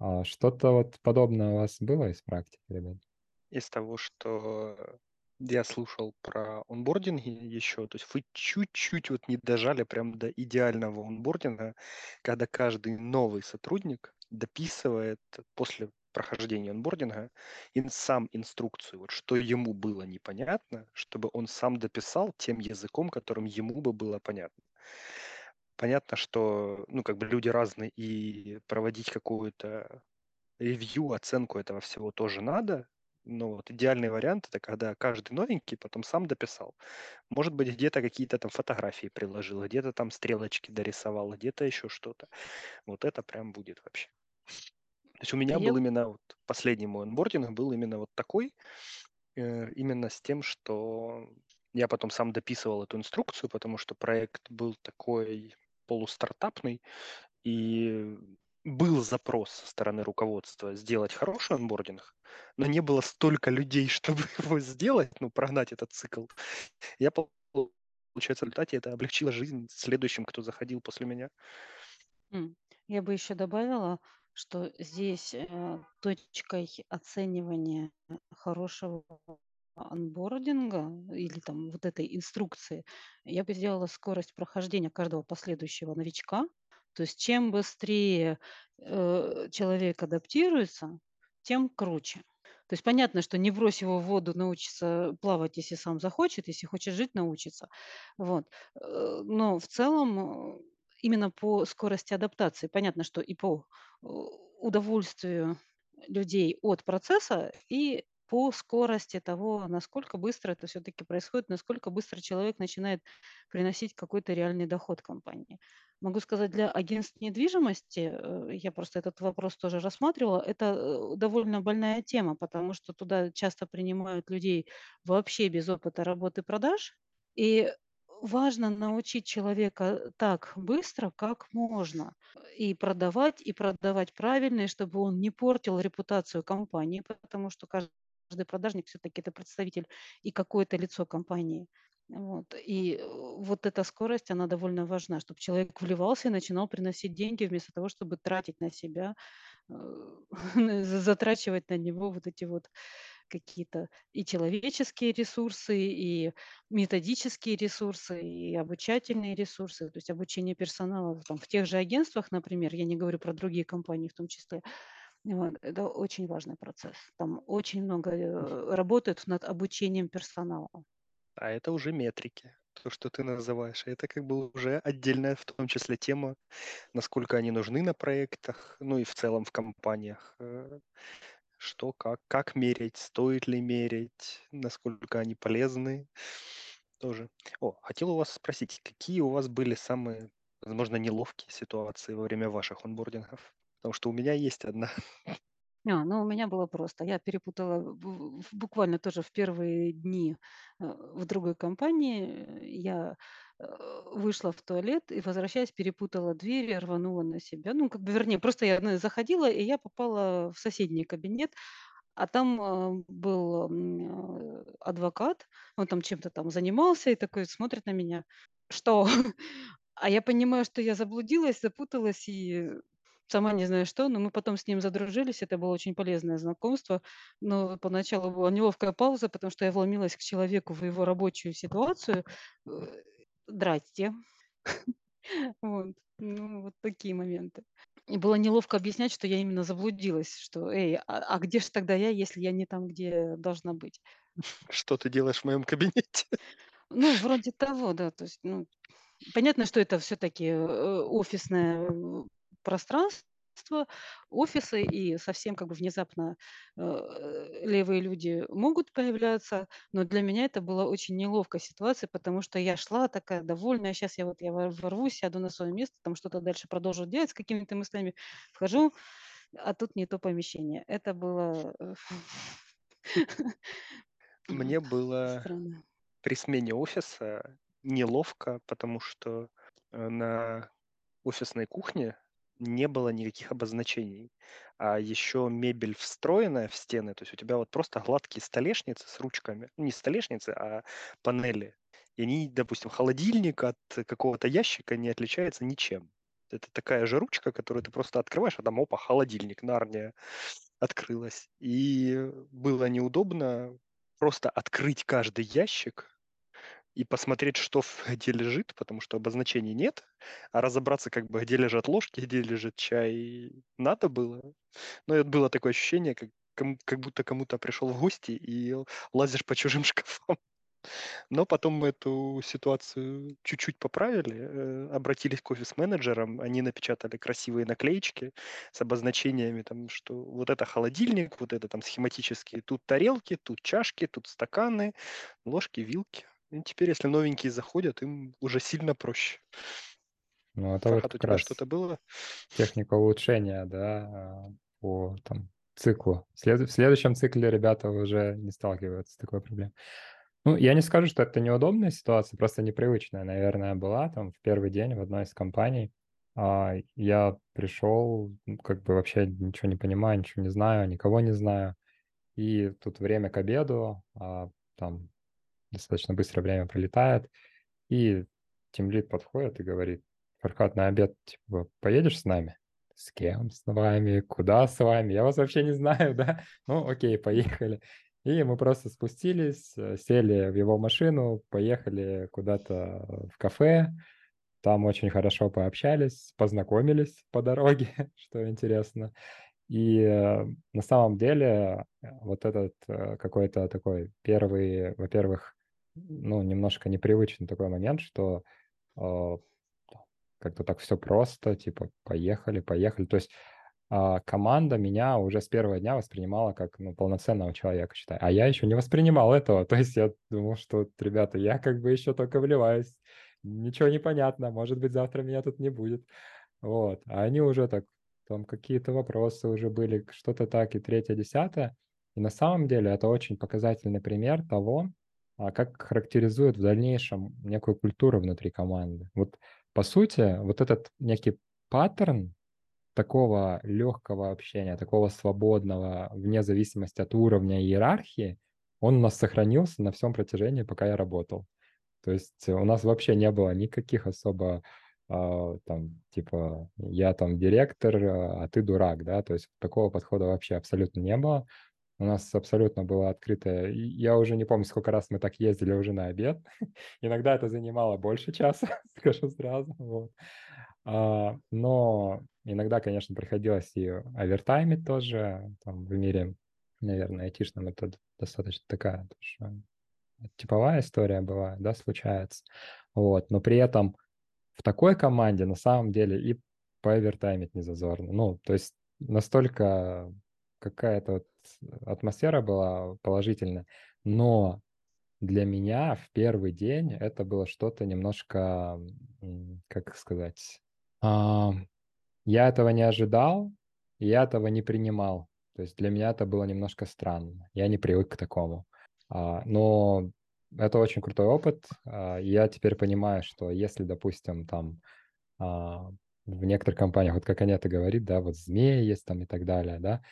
А что-то вот подобное у вас было из практики, ребят? из того, что я слушал про онбординги еще, то есть вы чуть-чуть вот не дожали прям до идеального онбординга, когда каждый новый сотрудник дописывает после прохождения онбординга ин, сам инструкцию, вот что ему было непонятно, чтобы он сам дописал тем языком, которым ему бы было понятно. Понятно, что ну, как бы люди разные, и проводить какую-то ревью, оценку этого всего тоже надо, но вот идеальный вариант это когда каждый новенький потом сам дописал. Может быть, где-то какие-то там фотографии приложил, где-то там стрелочки дорисовал, где-то еще что-то. Вот это прям будет вообще. То есть у меня Я был именно вот последний мой онбординг был именно вот такой, э, именно с тем, что я потом сам дописывал эту инструкцию, потому что проект был такой полустартапный, и был запрос со стороны руководства сделать хороший онбординг, но не было столько людей, чтобы его сделать, ну, прогнать этот цикл. Я, получается, в результате это облегчило жизнь следующим, кто заходил после меня. Я бы еще добавила, что здесь э, точкой оценивания хорошего онбординга или там вот этой инструкции я бы сделала скорость прохождения каждого последующего новичка. То есть чем быстрее э, человек адаптируется, тем круче. То есть понятно, что не брось его в воду научиться плавать, если сам захочет, если хочет жить, научится. Вот. Э, но в целом э, именно по скорости адаптации. Понятно, что и по э, удовольствию людей от процесса, и по скорости того, насколько быстро это все-таки происходит, насколько быстро человек начинает приносить какой-то реальный доход компании. Могу сказать, для агентств недвижимости, э, я просто этот вопрос тоже рассматривала, это э, довольно больная тема, потому что туда часто принимают людей вообще без опыта работы продаж, и важно научить человека так быстро, как можно. И продавать, и продавать правильно, и чтобы он не портил репутацию компании, потому что каждый продажник все-таки это представитель и какое-то лицо компании. Вот. И э, вот эта скорость, она довольно важна, чтобы человек вливался и начинал приносить деньги вместо того, чтобы тратить на себя, э, затрачивать на него вот эти вот какие-то и человеческие ресурсы, и методические ресурсы, и обучательные ресурсы, то есть обучение персонала там, в тех же агентствах, например, я не говорю про другие компании в том числе, вот, это очень важный процесс. Там очень много э, работают над обучением персонала. А это уже метрики, то, что ты называешь. Это как бы уже отдельная в том числе тема, насколько они нужны на проектах, ну и в целом в компаниях. Э, что, как, как мерить, стоит ли мерить, насколько они полезны тоже. О, хотел у вас спросить, какие у вас были самые, возможно, неловкие ситуации во время ваших онбордингов? Потому что у меня есть одна. А, ну, у меня было просто. Я перепутала буквально тоже в первые дни э, в другой компании. Я э, вышла в туалет и, возвращаясь, перепутала дверь, рванула на себя. Ну, как бы, вернее, просто я заходила, и я попала в соседний кабинет, а там э, был адвокат, он там чем-то там занимался и такой смотрит на меня. Что? А я понимаю, что я заблудилась, запуталась и сама не знаю что, но мы потом с ним задружились. Это было очень полезное знакомство. Но поначалу была неловкая пауза, потому что я вломилась к человеку в его рабочую ситуацию. Э, Здрасте. Вот. Ну, вот такие моменты. И было неловко объяснять, что я именно заблудилась, что, эй, а, а где же тогда я, если я не там, где должна быть? Что ты делаешь в моем кабинете? Ну, вроде того, да. То есть, ну, понятно, что это все-таки э, офисное э, пространство, офисы, и совсем как бы внезапно э, левые люди могут появляться, но для меня это была очень неловкая ситуация, потому что я шла такая довольная, сейчас я вот я вор- ворвусь, сяду на свое место, там что-то дальше продолжу делать с какими-то мыслями, вхожу, а тут не то помещение. Это было э, Мне было странно. при смене офиса неловко, потому что э, на офисной кухне не было никаких обозначений. А еще мебель встроенная в стены, то есть у тебя вот просто гладкие столешницы с ручками. Ну, не столешницы, а панели. И они, допустим, холодильник от какого-то ящика не отличается ничем. Это такая же ручка, которую ты просто открываешь, а там опа, холодильник, Нарния открылась. И было неудобно просто открыть каждый ящик и посмотреть, что где лежит, потому что обозначений нет, а разобраться, как бы, где лежат ложки, где лежит чай, надо было. Но это было такое ощущение, как, как будто кому-то пришел в гости и лазишь по чужим шкафам. Но потом мы эту ситуацию чуть-чуть поправили, э, обратились к офис-менеджерам, они напечатали красивые наклеечки с обозначениями, там, что вот это холодильник, вот это там схематические, тут тарелки, тут чашки, тут стаканы, ложки, вилки. И теперь, если новенькие заходят, им уже сильно проще. Ну, это вот Фархат, у как тебя раз что-то было? техника улучшения, да, а, по там циклу. В, след- в следующем цикле ребята уже не сталкиваются с такой проблемой. Ну, я не скажу, что это неудобная ситуация, просто непривычная, наверное, была там в первый день в одной из компаний. А, я пришел, ну, как бы вообще ничего не понимаю, ничего не знаю, никого не знаю. И тут время к обеду, а, там достаточно быстро время пролетает, и тимлид подходит и говорит, Фархат, на обед, типа, поедешь с нами? С кем с вами? Куда с вами? Я вас вообще не знаю, да? Ну, окей, поехали. И мы просто спустились, э, сели в его машину, поехали куда-то в кафе, там очень хорошо пообщались, познакомились по дороге, что интересно. И э, на самом деле э, вот этот какой-то такой первый, во-первых, ну, немножко непривычный такой момент, что э, как-то так все просто, типа, поехали, поехали. То есть а, команда меня уже с первого дня воспринимала как ну, полноценного человека, считай. А я еще не воспринимал этого. То есть я думал, что, ребята, я как бы еще только вливаюсь. Ничего не понятно. Может быть, завтра меня тут не будет. Вот. А они уже так, там какие-то вопросы уже были, что-то так, и третье, десятое. И на самом деле это очень показательный пример того, а, как характеризует в дальнейшем некую культуру внутри команды. Вот по сути, вот этот некий паттерн такого легкого общения, такого свободного, вне зависимости от уровня иерархии, он у нас сохранился на всем протяжении, пока я работал. То есть у нас вообще не было никаких особо э, там, типа, я там директор, а ты дурак, да, то есть такого подхода вообще абсолютно не было. У нас абсолютно было открытое. Я уже не помню, сколько раз мы так ездили уже на обед. Иногда это занимало больше часа, скажу сразу. Вот. А, но иногда, конечно, приходилось и овертаймить тоже. Там в мире, наверное, айтишном это достаточно такая тоже типовая история была, да, случается. Вот. Но при этом в такой команде на самом деле и поовертаймить не зазорно. Ну, то есть настолько какая-то вот атмосфера была положительная, но для меня в первый день это было что-то немножко, как сказать, а, я этого не ожидал, я этого не принимал. То есть для меня это было немножко странно. Я не привык к такому. А, но это очень крутой опыт. А, я теперь понимаю, что если, допустим, там в некоторых компаниях, вот как Анета говорит, да, вот змеи есть там и так далее, да,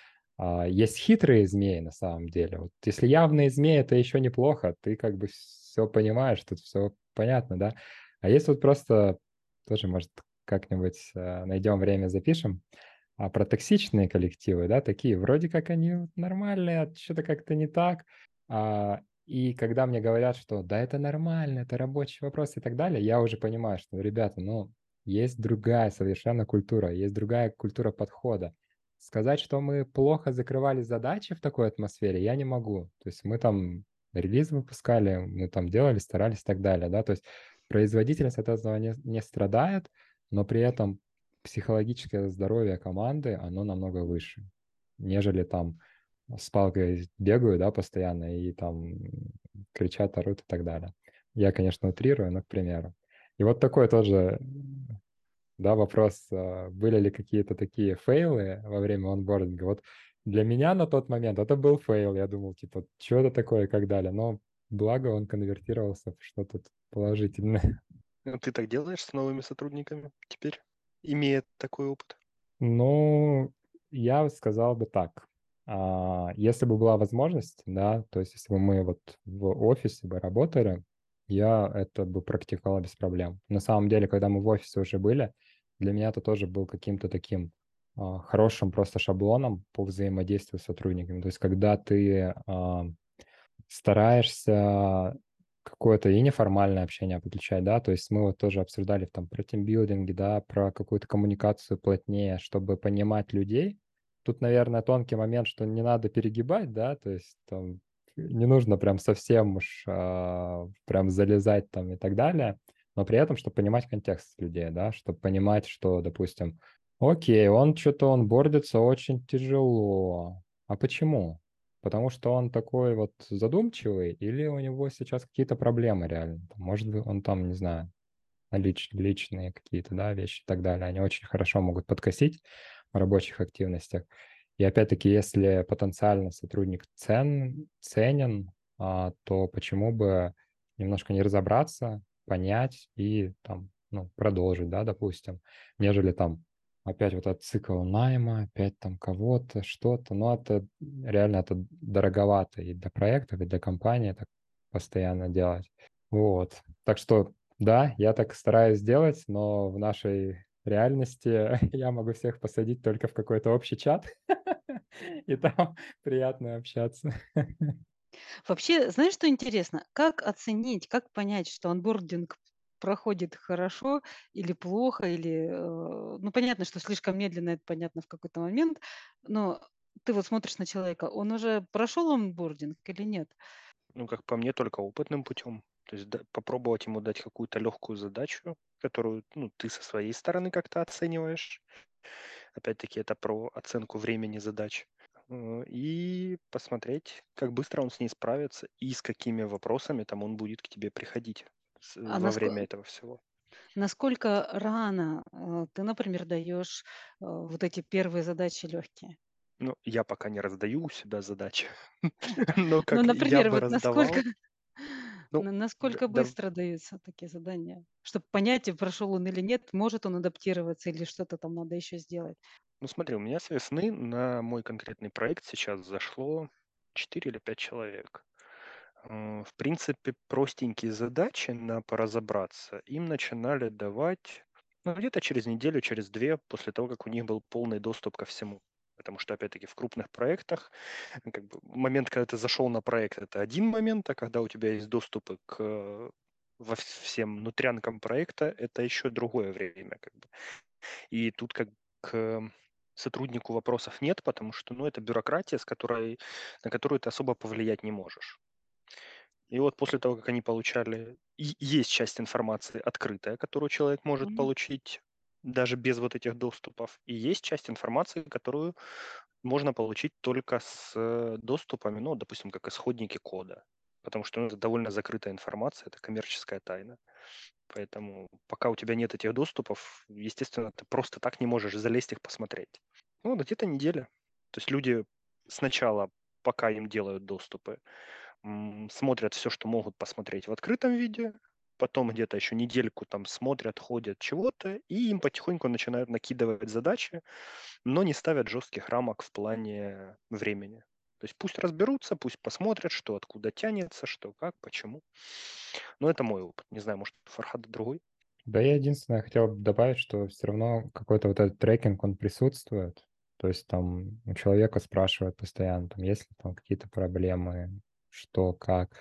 есть хитрые змеи на самом деле. Вот если явные змеи, это еще неплохо, ты как бы все понимаешь, тут все понятно, да. А есть вот просто тоже, может, как-нибудь найдем время, запишем, а про токсичные коллективы, да, такие, вроде как они нормальные, а что-то как-то не так. А, и когда мне говорят, что да, это нормально, это рабочий вопрос и так далее, я уже понимаю, что, ребята, ну, есть другая совершенно культура, есть другая культура подхода. Сказать, что мы плохо закрывали задачи в такой атмосфере, я не могу. То есть мы там релиз выпускали, мы там делали, старались и так далее, да, то есть производительность от этого не, не страдает, но при этом психологическое здоровье команды, оно намного выше, нежели там с палкой бегают, да, постоянно и там кричат, орут и так далее. Я, конечно, утрирую, но к примеру. И вот такой тоже, да, вопрос, а, были ли какие-то такие фейлы во время онбординга. Вот для меня на тот момент это был фейл. Я думал, типа, что это такое и как далее. Но благо он конвертировался в что-то положительное. Ну, ты так делаешь с новыми сотрудниками теперь, имея такой опыт? Ну, я сказал бы так. А, если бы была возможность, да, то есть если бы мы вот в офисе бы работали, я это бы практиковал без проблем. На самом деле, когда мы в офисе уже были, для меня это тоже был каким-то таким а, хорошим просто шаблоном по взаимодействию с сотрудниками. То есть когда ты а, стараешься какое-то и неформальное общение подключать, да, то есть мы вот тоже обсуждали там про тимбилдинги, да, про какую-то коммуникацию плотнее, чтобы понимать людей. Тут, наверное, тонкий момент, что не надо перегибать, да, то есть там не нужно прям совсем уж а, прям залезать там и так далее, но при этом, чтобы понимать контекст людей, да, чтобы понимать, что, допустим, окей, он что-то он бордится очень тяжело. А почему? Потому что он такой вот задумчивый, или у него сейчас какие-то проблемы реально? Может быть, он там, не знаю, лич, личные какие-то, да, вещи и так далее. Они очень хорошо могут подкосить в рабочих активностях. И опять-таки, если потенциально сотрудник цен, ценен, а, то почему бы немножко не разобраться, понять и там, ну, продолжить, да, допустим, нежели там опять вот этот цикл найма, опять там кого-то, что-то, но это реально это дороговато и для проектов, и для компании так постоянно делать. Вот. Так что, да, я так стараюсь сделать, но в нашей реальности я могу всех посадить только в какой-то общий чат, и там приятно общаться. Вообще, знаешь, что интересно? Как оценить, как понять, что онбординг проходит хорошо или плохо, или, э, ну, понятно, что слишком медленно, это понятно в какой-то момент, но ты вот смотришь на человека, он уже прошел онбординг или нет? Ну, как по мне, только опытным путем. То есть да, попробовать ему дать какую-то легкую задачу, которую ну, ты со своей стороны как-то оцениваешь. Опять-таки, это про оценку времени задач. Э, и посмотреть, как быстро он с ней справится и с какими вопросами там он будет к тебе приходить А во наско- время этого всего. насколько рано э, ты, например, даешь э, вот эти первые задачи легкие? Ну, я пока не раздаю у себя задачи, но Ну, как я например, бы вот насколько, раздавал, ну, на- насколько да, быстро даются такие задания, чтобы понять, прошел он или нет, может он адаптироваться или что-то там надо еще сделать. ну смотри, у меня с весны на мой конкретный проект сейчас зашло 4 или 5 человек. Э, В принципе, простенькие задачи на поразобраться им начинали давать ну, где-то через неделю, через две, после того, как у них был полный доступ ко всему. Потому что, опять-таки, в крупных проектах ну, как бы, момент, когда ты зашел на проект, это один момент, а когда у тебя есть доступы к э, во вс- всем внутрянкам проекта, это еще другое время. Как бы. И тут как к сотруднику вопросов нет, потому что ну, это бюрократия, с которой, на которую ты особо повлиять не можешь. И вот после того, как они получали, и есть часть информации открытая, которую человек может Мгм. получить даже без вот этих доступов, и есть часть информации, которую можно получить только с э, доступами, ну, допустим, как исходники кода, потому что ну, это довольно закрытая информация, это коммерческая тайна. Поэтому пока у тебя нет этих доступов, естественно, ты просто так не можешь залезть их посмотреть. Ну, где-то неделя. То есть люди сначала, пока им делают доступы, смотрят все, что могут посмотреть в открытом виде, потом где-то еще недельку там смотрят, ходят чего-то, и им потихоньку начинают накидывать задачи, но не ставят жестких рамок в плане времени. То есть пусть разберутся, пусть посмотрят, что откуда тянется, что как, почему. Но это мой опыт. Не знаю, может, у Фархада другой? Да, я единственное хотел добавить, что все равно какой-то вот этот трекинг, он присутствует. То есть там у человека спрашивают постоянно, там, есть ли там какие-то проблемы, что, как.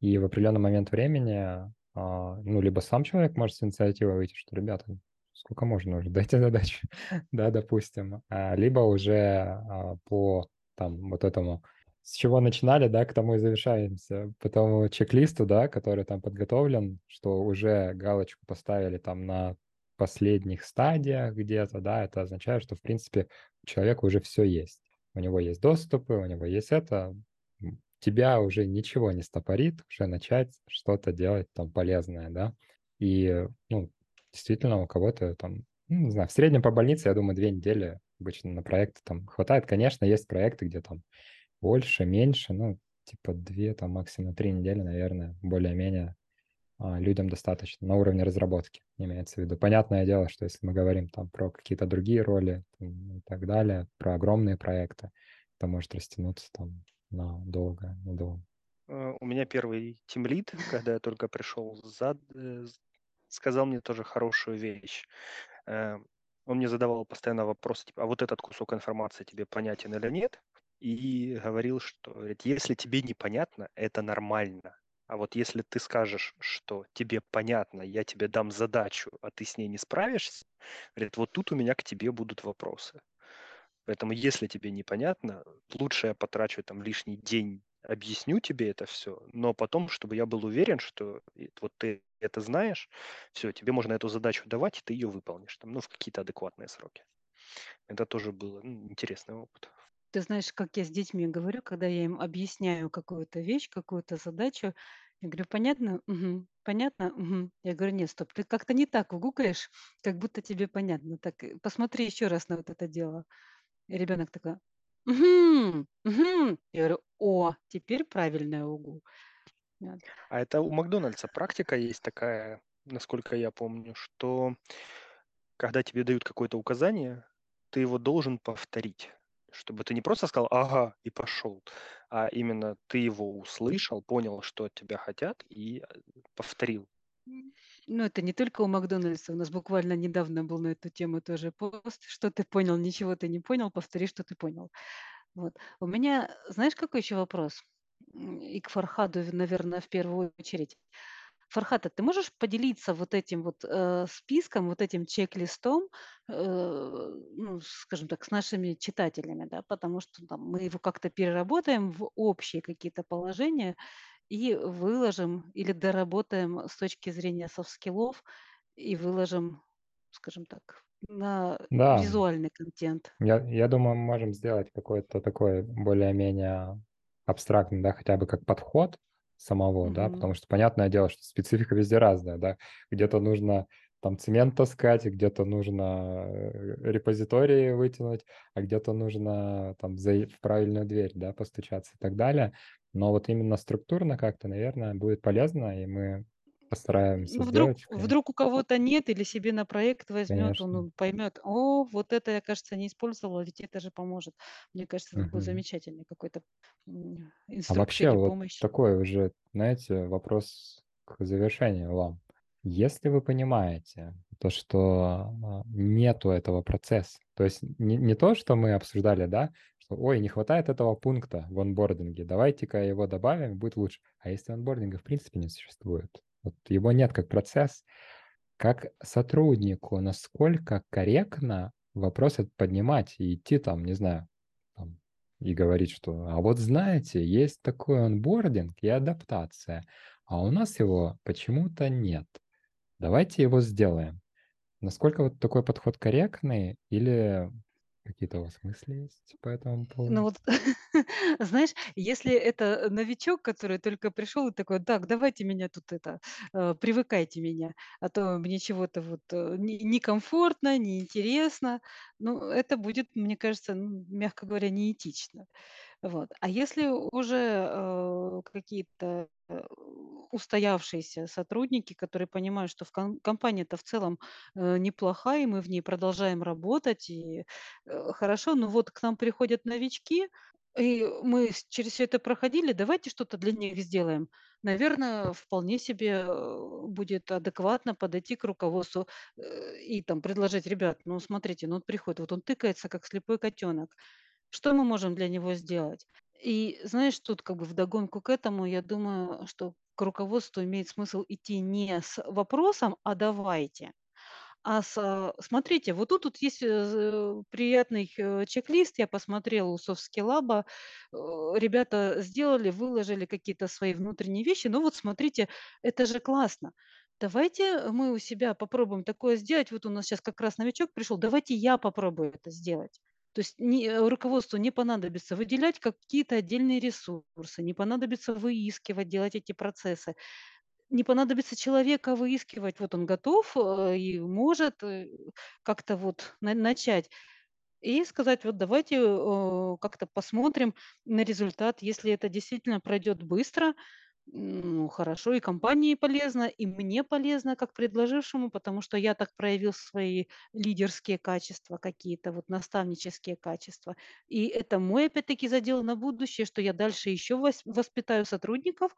И в определенный момент времени, ну, либо сам человек может с инициативой выйти, что, ребята, сколько можно уже, дайте задачу, да, допустим. А, либо уже а, по там вот этому с чего начинали, да, к тому и завершаемся. По тому чек-листу, да, который там подготовлен, что уже галочку поставили там на последних стадиях где-то, да, это означает, что, в принципе, у человека уже все есть. У него есть доступы, у него есть это. Тебя уже ничего не стопорит, уже начать что-то делать там полезное, да. И, ну, действительно, у кого-то там, ну, не знаю, в среднем по больнице, я думаю, две недели обычно на проекты там хватает. Конечно, есть проекты, где там больше, меньше, ну, типа две, там максимум три недели, наверное, более-менее а, людям достаточно на уровне разработки, имеется в виду. Понятное дело, что если мы говорим там про какие-то другие роли там, и так далее, про огромные проекты, это может растянуться там на долго, надолго. Э, У меня первый тимлид, когда я только пришел, зад... э, сказал мне тоже хорошую вещь. Э, он мне задавал постоянно вопросы, типа, а вот этот кусок информации тебе понятен или нет? И говорил, что если тебе непонятно, это нормально. А вот если ты скажешь, что тебе понятно, я тебе дам задачу, а ты с ней не справишься, говорит, вот тут у меня к тебе будут вопросы. Поэтому если тебе непонятно, лучше я потрачу там лишний день, объясню тебе это все, но потом, чтобы я был уверен, что вот ты это знаешь, все, тебе можно эту задачу давать, и ты ее выполнишь, там, ну, в какие-то адекватные сроки. Это тоже было ну, интересный опыт. Ты знаешь, как я с детьми говорю, когда я им объясняю какую-то вещь, какую-то задачу, я говорю, понятно? Угу. Понятно? Угу. Я говорю, нет, стоп, ты как-то не так гуглишь, как будто тебе понятно. Так, э, посмотри еще раз на вот это дело. И ребенок такой, угу, угу. Я говорю, о, теперь правильное угу. Вот. А это у Макдональдса практика есть такая, насколько я помню, что когда тебе дают какое-то указание, ты его должен повторить чтобы ты не просто сказал «ага» и пошел, а именно ты его услышал, понял, что от тебя хотят и э, повторил. Ну, это не только у Макдональдса. У нас буквально недавно был на эту тему тоже пост. Что ты понял, ничего ты не понял, повтори, что ты понял. Вот. У меня, знаешь, какой еще вопрос? И к Фархаду, наверное, в первую очередь. Фархата, ты можешь поделиться вот этим вот э, списком, вот этим чек-листом, э, ну, скажем так, с нашими читателями, да, потому что там, мы его как-то переработаем в общие какие-то положения и выложим или доработаем с точки зрения софт-скиллов и выложим, скажем так, на Да, визуальный контент. я, я думаю, мы можем сделать какой-то такой более-менее абстрактный, да, хотя бы как подход, самого, да, Мгм. потому что понятное дело, что специфика везде разная, да, где-то нужно там цемент таскать, где-то нужно э, репозитории вытянуть, а где-то нужно там в правильную дверь, да, постучаться и так далее. Но вот именно структурно как-то, наверное, будет полезно, и мы постараемся Ну, вдруг, сделать, вдруг у кого-то нет или себе на проект возьмет, он конечно. он поймет, о, вот это я, кажется, не использовала, ведь это же поможет. Мне кажется, это будет Мгм. замечательный какой-то м, А вообще вот помощь. такой уже, знаете, вопрос к завершению вам. Если вы понимаете то, что а, нету этого процесса, то есть не, не то, что мы обсуждали, да, что, ой, не хватает этого пункта в онбординге, давайте-ка его добавим, будет лучше. А если онбординга в принципе не существует, вот его нет как процесс, как сотруднику, насколько корректно вопрос этот поднимать и идти там, не знаю, там, и говорить, что а вот знаете, есть такой онбординг и адаптация, а у нас его почему-то нет. Давайте его сделаем. Насколько вот такой подход корректный или какие-то у вас мысли есть по этому Ну поводу? вот, знаешь, если это новичок, который только пришел и такой, так, давайте меня тут это, э, привыкайте меня, а то мне чего-то вот э, не- некомфортно, неинтересно, ну, это будет, мне кажется, ну, мягко говоря, неэтично. Вот. А если уже э, какие-то э, устоявшиеся сотрудники, которые понимают, что в ком- компания-то в целом э, неплохая, и мы в ней продолжаем работать, и э, хорошо, но вот к нам приходят новички, и мы через все это проходили, давайте что-то для них сделаем. Наверное, вполне себе э, будет адекватно подойти к руководству и там предложить, ребят, ну смотрите, ну он приходит, вот он тыкается, как слепой котенок. Что мы можем для него сделать? И знаешь, тут как бы вдогонку к этому, я думаю, что к руководству имеет смысл идти не с вопросом «а давайте», а с а, смотрите, вот тут вот есть э, приятный э, чек-лист, я посмотрела у SoftSkillLab, э, ребята сделали, выложили какие-то свои внутренние вещи, ну вот смотрите, это же классно. Давайте мы у себя попробуем такое сделать. Вот у нас сейчас как раз новичок пришел, давайте я попробую это сделать. То есть не, э, руководству не понадобится выделять какие-то отдельные ресурсы, не понадобится выискивать, делать эти процессы не понадобится человека выискивать. Вот он готов э, и может э, как-то вот на- начать. И сказать, вот давайте как-то посмотрим на результат. Если это действительно пройдет быстро, ну, хорошо, и компании полезно, и мне полезно, как предложившему, потому что я так проявил свои лидерские качества какие-то, вот наставнические качества. И это мой, опять-таки, задел на будущее, что я дальше еще воспитаю сотрудников,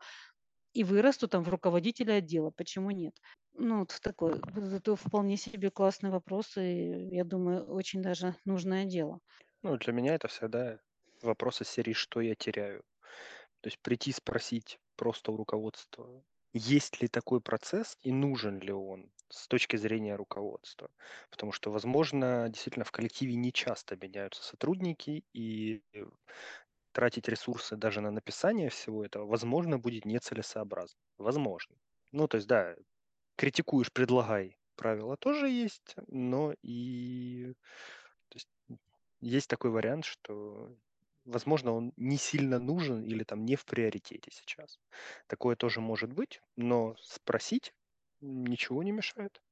и вырасту там в руководителя отдела. Почему нет? Ну, вот такой, это вполне себе классный вопрос, и я думаю, очень даже нужное дело. Ну, для меня это всегда вопрос из серии «Что я теряю?». То есть прийти спросить просто у руководства, есть ли такой процесс и нужен ли он с точки зрения руководства. Потому что, возможно, действительно в коллективе не часто меняются сотрудники, и тратить ресурсы даже на написание всего этого, возможно, будет нецелесообразно. Возможно. Ну, то есть, да, критикуешь, предлагай. Правила тоже есть, но и то есть, есть такой вариант, что, возможно, он не сильно нужен или там не в приоритете сейчас. Такое тоже может быть, но спросить ничего не мешает.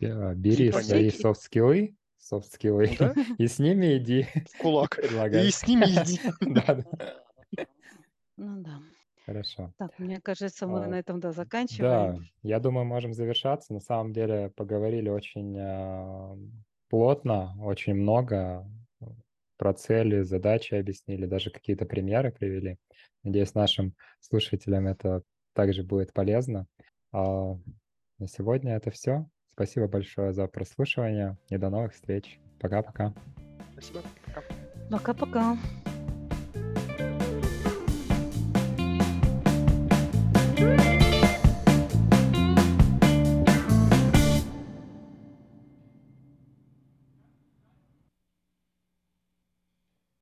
Я- Бери свои софт-скиллы, софт-скиллы, Да. и с ними иди В кулак. предлагай. И с ними иди. Да, да. Ну да. Хорошо. Так, мне кажется, мы А, на этом, да, Да, заканчиваем. я думаю, можем завершаться. На самом деле поговорили очень а, плотно, очень много э, про цели, задачи объяснили, даже какие-то примеры привели. Надеюсь, нашим слушателям это также будет полезно. А на сегодня это все. Спасибо большое за прослушивание и до новых встреч. Пока-пока. Спасибо. Пока. Пока-пока.